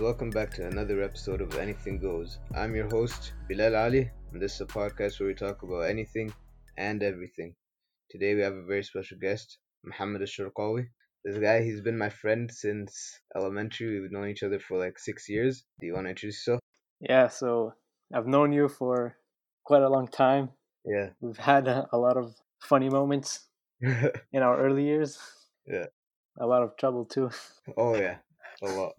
welcome back to another episode of Anything Goes. I'm your host, Bilal Ali, and this is a podcast where we talk about anything and everything. Today we have a very special guest, Muhammad Al-Sharqawi. This guy, he's been my friend since elementary. We've known each other for like six years. Do you want to introduce yourself? Yeah, so I've known you for quite a long time. Yeah. We've had a, a lot of funny moments in our early years. Yeah. A lot of trouble too. oh yeah, a lot.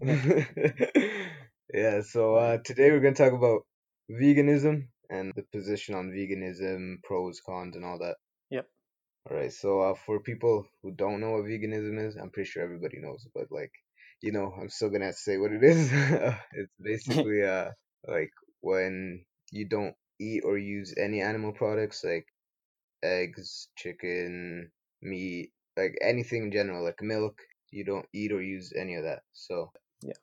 yeah. So uh, today we're gonna talk about veganism and the position on veganism, pros, cons, and all that. Yep. All right. So uh, for people who don't know what veganism is, I'm pretty sure everybody knows, but like, you know, I'm still gonna have to say what it is. it's basically uh like when you don't eat or use any animal products like eggs, chicken, meat, like anything in general, like milk. You don't eat or use any of that. So Yeah.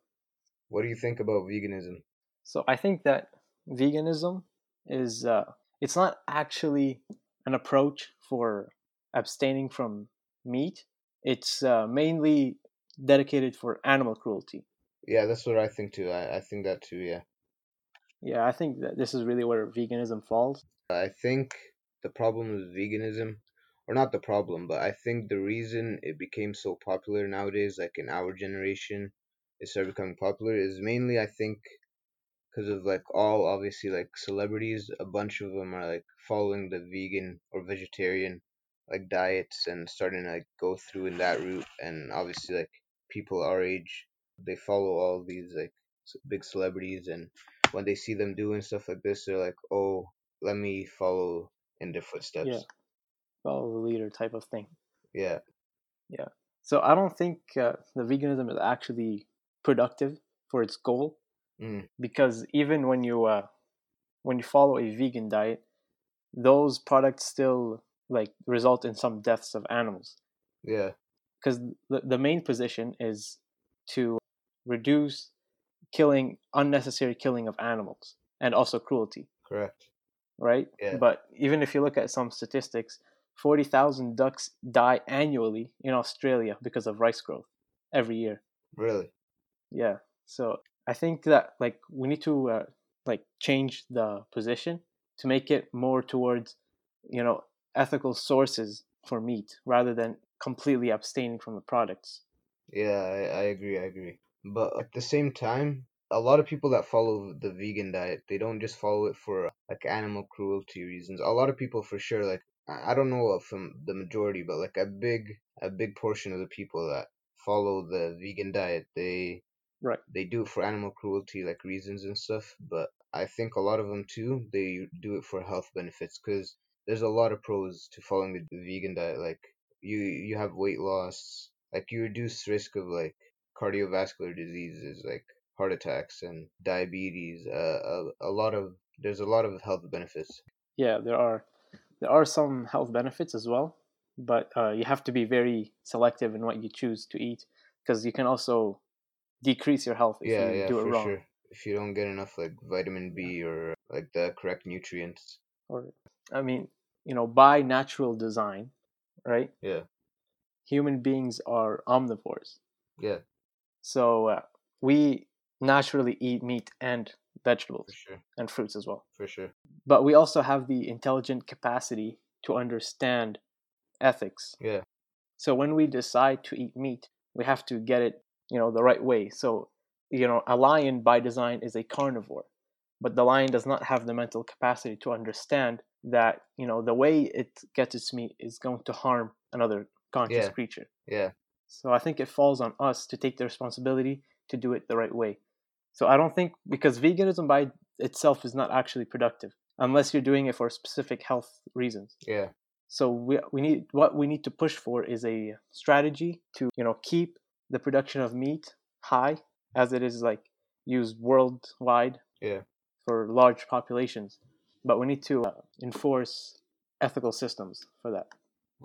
What do you think about veganism? So I think that veganism is uh, it's not actually an approach for abstaining from meat. It's uh, mainly dedicated for animal cruelty. Yeah, that's what I think too. I, I think that too. Yeah. Yeah, I think that this is really where veganism falls. I think the problem with veganism, or not the problem, but I think the reason it became so popular nowadays, like in our generation, it started becoming popular, is mainly I think because of like all obviously like celebrities. A bunch of them are like following the vegan or vegetarian like diets and starting to like go through in that route. And obviously like people our age, they follow all these like big celebrities and when they see them doing stuff like this, they're like, "Oh, let me follow in their footsteps." Yeah. Follow the leader type of thing. Yeah. Yeah. So I don't think uh, the veganism is actually productive for its goal Mm. because even when you uh, when you follow a vegan diet, those products still like result in some deaths of animals Yeah. because the, the main position is to reduce killing unnecessary killing of animals and also cruelty Correct. right Yeah. but even if you look at some statistics 40,000 ducks die annually in Australia because of rice growth every year Really. yeah so i think that like we need to uh, like change the position to make it more towards you know ethical sources for meat rather than completely abstaining from the products Yeah, I, I agree. I agree. But at the same time, a lot of people that follow the vegan diet, they don't just follow it for like animal cruelty reasons. A lot of people for sure, like I don't know from the majority, but like a big a big portion of the people that follow the vegan diet, they right they do it for animal cruelty like reasons and stuff. But I think a lot of them too, they do it for health benefits because there's a lot of pros to following the vegan diet. Like you you have weight loss, like you reduce risk of like cardiovascular diseases like heart attacks and diabetes. Uh, a, a lot of there's a lot of health benefits. yeah there are there are some health benefits as well but uh, you have to be very selective in what you choose to eat because you can also decrease your health if Yeah, you yeah, do it for wrong. sure. If you don't get enough like vitamin B or like the correct nutrients. or i mean you know by natural design right Yeah, human beings are omnivores. Yeah, so uh, we naturally eat meat and vegetables sure, and fruits as well. For sure. But we also have the intelligent capacity to understand ethics. Yeah, so when we decide to eat meat we have to get it you know the right way. So you know a lion by design is a carnivore but the lion does not have the mental capacity to understand that you know the way it gets its meat is going to harm another conscious Yeah. creature. Yeah, so i think it falls on us to take the responsibility to do it the right way. So i don't think because veganism by itself is not actually productive unless you're doing it for specific health reasons yeah, so we, we need what we need to push for is a strategy to you know keep the production of meat high as it is like used worldwide yeah. for large populations but we need to uh, enforce ethical systems for that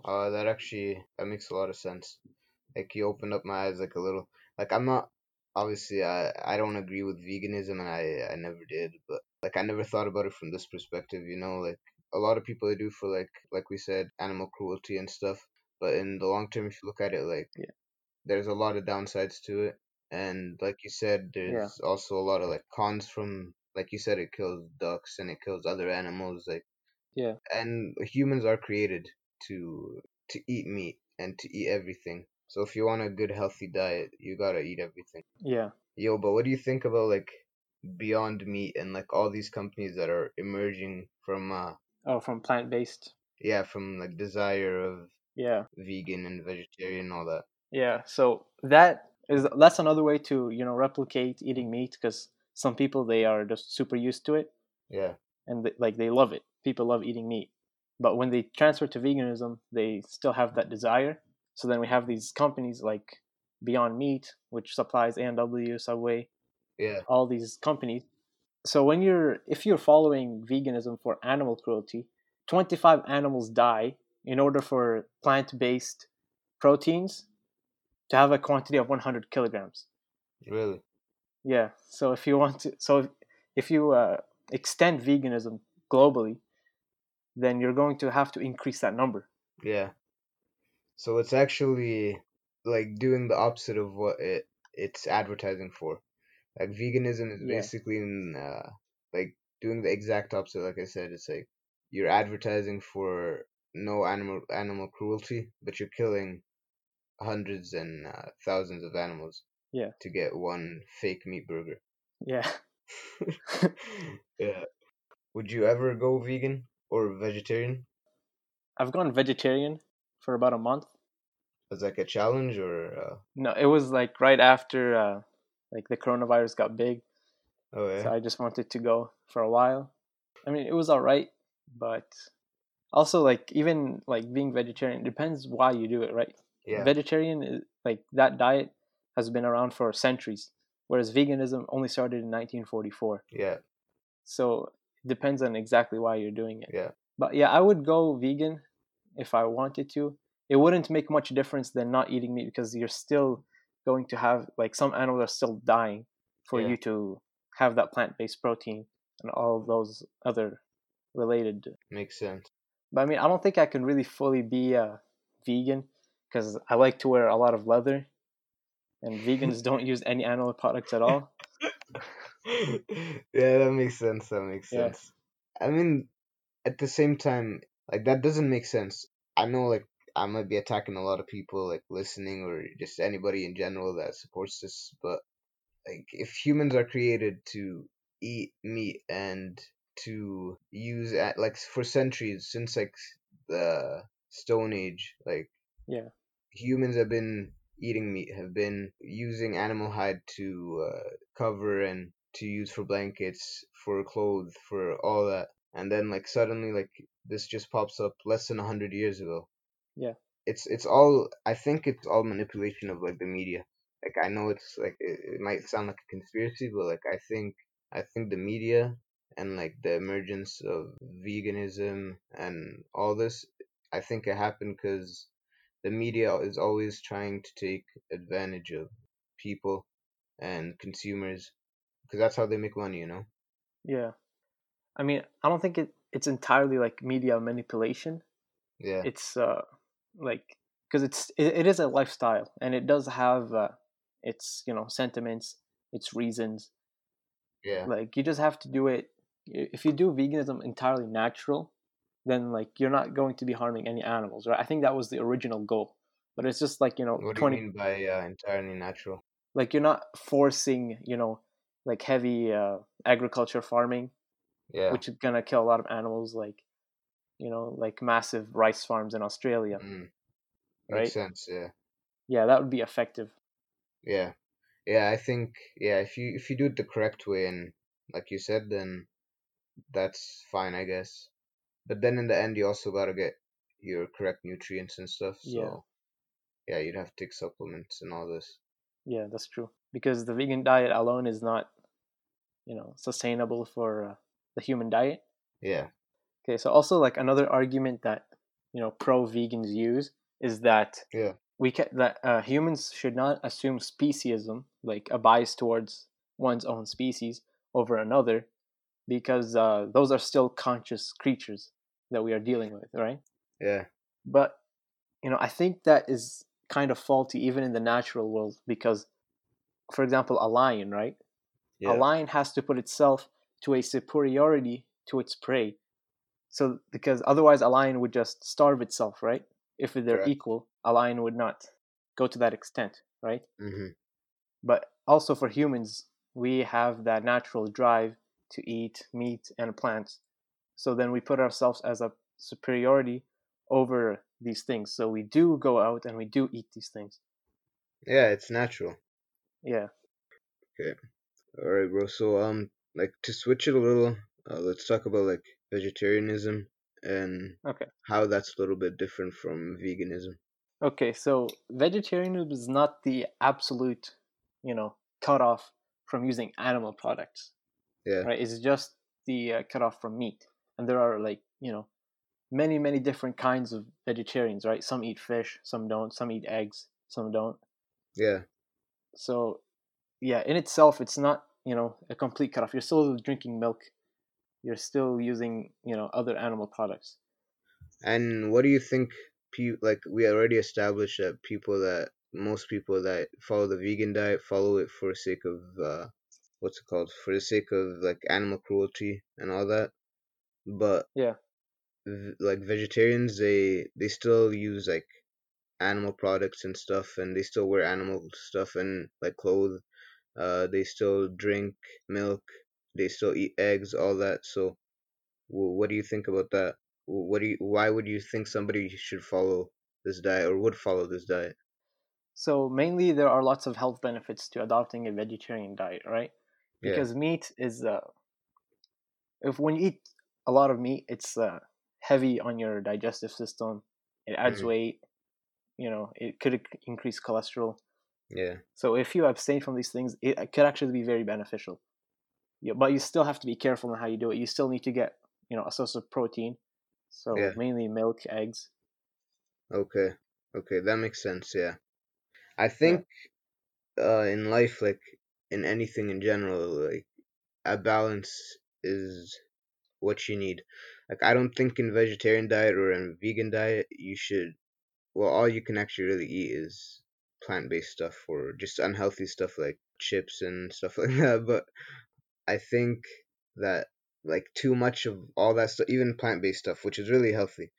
Uh, that actually that makes a lot of sense. Like you opened up my eyes like a little. Like I'm not obviously I I don't agree with veganism and I I never did, but like I never thought about it from this perspective. You know, like a lot of people they do for like like we said animal cruelty and stuff. But in the long term, if you look at it, like Yeah. there's a lot of downsides to it. and like you said, there's also a lot of like cons from like you said, it kills ducks and it kills other animals like Yeah. and humans are created to to eat meat and to eat everything. So if you want a good healthy diet, you gotta eat everything. Yeah. Yo, but what do you think about like Beyond Meat and like all these companies that are emerging from uh Oh, from plant based. yeah, from like desire of Yeah. vegan and vegetarian and all that. Yeah. So that is that's another way to you know replicate eating meat because some people they are just super used to it Yeah. and they, like they love it. People love eating meat, but when they transfer to veganism, they still have that desire. So then we have these companies like Beyond Meat, which supplies A&W, Subway, Yeah. all these companies. So when you're if you're following veganism for animal cruelty, 25 animals die in order for plant-based proteins to have a quantity of 100 kilograms. Really? Yeah. So if you want to, so if you uh, extend veganism globally, then you're going to have to increase that number. Yeah. So it's actually like doing the opposite of what it it's advertising for. Like veganism is Yeah. basically in uh like doing the exact opposite. Like I said, it's like you're advertising for no animal animal cruelty, but you're killing hundreds and uh, thousands of animals. Yeah. To get one fake meat burger. Yeah. yeah. Would you ever go vegan or vegetarian I've gone vegetarian for about a month. as like a challenge or uh, No, it was like right after uh, like the coronavirus got big, oh yeah so I just wanted to go for a while. I mean, it was all right, but also like even like being vegetarian depends why you do it, right? yeah Vegetarian is like that diet has been around for centuries, whereas veganism only started in 1944. yeah So it depends on exactly why you're doing it. yeah But yeah, I would go vegan if I wanted to. It wouldn't make much difference than not eating meat because you're still going to have like some animals are still dying for Yeah. you to have that plant-based protein and all of those other related. makes sense. But I mean, I don't think I can really fully be a vegan because I like to wear a lot of leather, and vegans don't use any animal products at all. yeah, that makes sense. That makes Yeah. sense. I mean, at the same time, like that doesn't make sense. I know, like I might be attacking a lot of people, like listening, or just anybody in general that supports this. But like, if humans are created to eat meat and to use at like for centuries since like the Stone Age, like Yeah, humans have been eating meat, have been using animal hide to uh, cover and to use for blankets, for clothes, for all that. And then like suddenly like this just pops up less than a hundred years ago. Yeah. It's it's all I think it's all manipulation of like the media. Like I know it's like it, it might sound like a conspiracy, but like I think I think the media and like the emergence of veganism and all this, I think it happened because the media is always trying to take advantage of people and consumers because that's how they make money, you know. yeah. I mean, I don't think it, it's entirely like media manipulation. Yeah, it's uh like because it's it, it is a lifestyle and it does have uh, its you know sentiments its reasons. Yeah, like you just have to do it. If you do veganism entirely natural then like you're not going to be harming any animals right? I think that was the original goal but it's just like you know What do you 20 mean by uh, entirely natural? like you're not forcing you know like heavy uh, agriculture farming Yeah, which is gonna kill a lot of animals like you know like massive rice farms in australia mm, right? makes sense. Yeah, yeah that would be effective yeah, yeah. I think yeah, if you if you do it the correct way and like you said, then that's fine, I guess. But then in the end, you also gotta get your correct nutrients and stuff. So Yeah. yeah, you'd have to take supplements and all this. Yeah, that's true. Because the vegan diet alone is not, you know, sustainable for uh, the human diet. Yeah, Okay, so also like another argument that you know pro vegans use is that yeah, we ca- that uh, humans should not assume speciesism, like a bias towards one's own species over another, because uh, those are still conscious creatures that we are dealing with, right? yeah, But you know, I think that is kind of faulty even in the natural world because for example, a lion, right? Yeah. A lion has to put itself to a superiority to its prey. So because otherwise a lion would just starve itself, right? If they're Correct. equal, a lion would not go to that extent, right? hmm But also for humans, we have that natural drive to eat meat and plants. So then we put ourselves as a superiority over these things. So we do go out and we do eat these things. Yeah, it's natural. Yeah. Okay. All right, bro. So um, like to switch it a little, uh, let's talk about like vegetarianism and Okay. how that's a little bit different from veganism. Okay, so vegetarianism is not the absolute, you know, cutoff from using animal products, Yeah. right? It's just the uh, cutoff from meat. And there are like, you know, many, many different kinds of vegetarians, right? Some eat fish, some don't, some eat eggs, some don't. Yeah. So, yeah, in itself, it's not, you know, a complete cutoff. You're still drinking milk, you're still using, you know, other animal products. And what do you think? Like we already established that people that most people that follow the vegan diet follow it for the sake of uh, what's it called? For the sake of like animal cruelty and all that. But Yeah. v- like vegetarians, they they still use like animal products and stuff, and they still wear animal stuff and like clothes. Uh, they still drink milk. They still eat eggs, all that. So, what do you think about that? What do you? Why would you think somebody should follow this diet or would follow this diet? So, mainly, there are lots of health benefits to adopting a vegetarian diet, right? Yeah. because meat is uh, if when you eat a lot of meat it's uh, heavy on your digestive system it adds Mhm. weight you know it could increase cholesterol Yeah. so if you abstain from these things it could actually be very beneficial yeah, but you still have to be careful in how you do it you still need to get you know a source of protein so Yeah. mainly milk eggs Okay. Okay, that makes sense. Yeah. I think uh in life like in anything in general like a balance is what you need. Like I don't think in vegetarian diet or in vegan diet you should well all you can actually really eat is plant-based stuff or just unhealthy stuff like chips and stuff like that, but I think that like too much of all that stuff even plant-based stuff which is really healthy.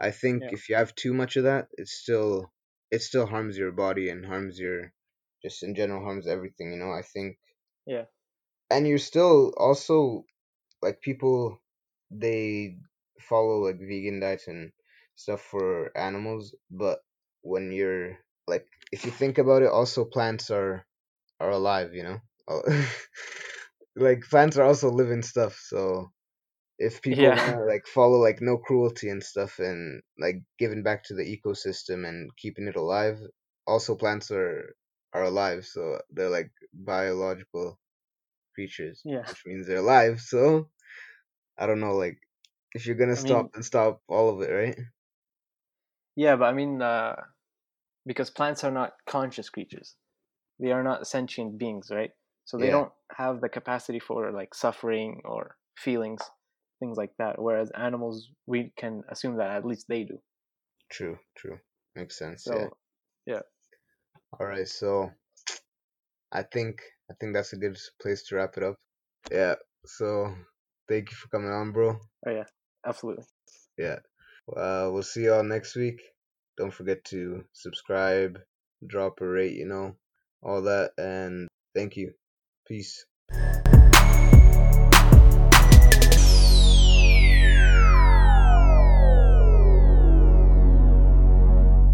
I think Yeah. if you have too much of that, it still it still harms your body and harms your just in general harms everything, you know. I think Yeah. and you're still also like people they follow like vegan diets and stuff for animals, but when you're like if you think about it, also plants are are alive, you know. Like plants are also living stuff, so if people Yeah. wanna like follow like no cruelty and stuff and like giving back to the ecosystem and keeping it alive, also plants are are alive, so they're like biological creatures, yeah which means they're alive. So I don't know, like if you're gonna I stop, mean- then stop all of it, right? Yeah, but I mean, uh, because plants are not conscious creatures, they are not sentient beings, right? So they Yeah. don't have the capacity for like suffering or feelings, things like that. Whereas animals, we can assume that at least they do. True, true, makes sense. So yeah. All right, so I think I think that's a good place to wrap it up. Yeah. So thank you for coming on, bro. oh yeah, absolutely. Yeah. Uh, we'll see y'all next week. Don't forget to subscribe, drop a rate, you know, all that. And thank you. Peace.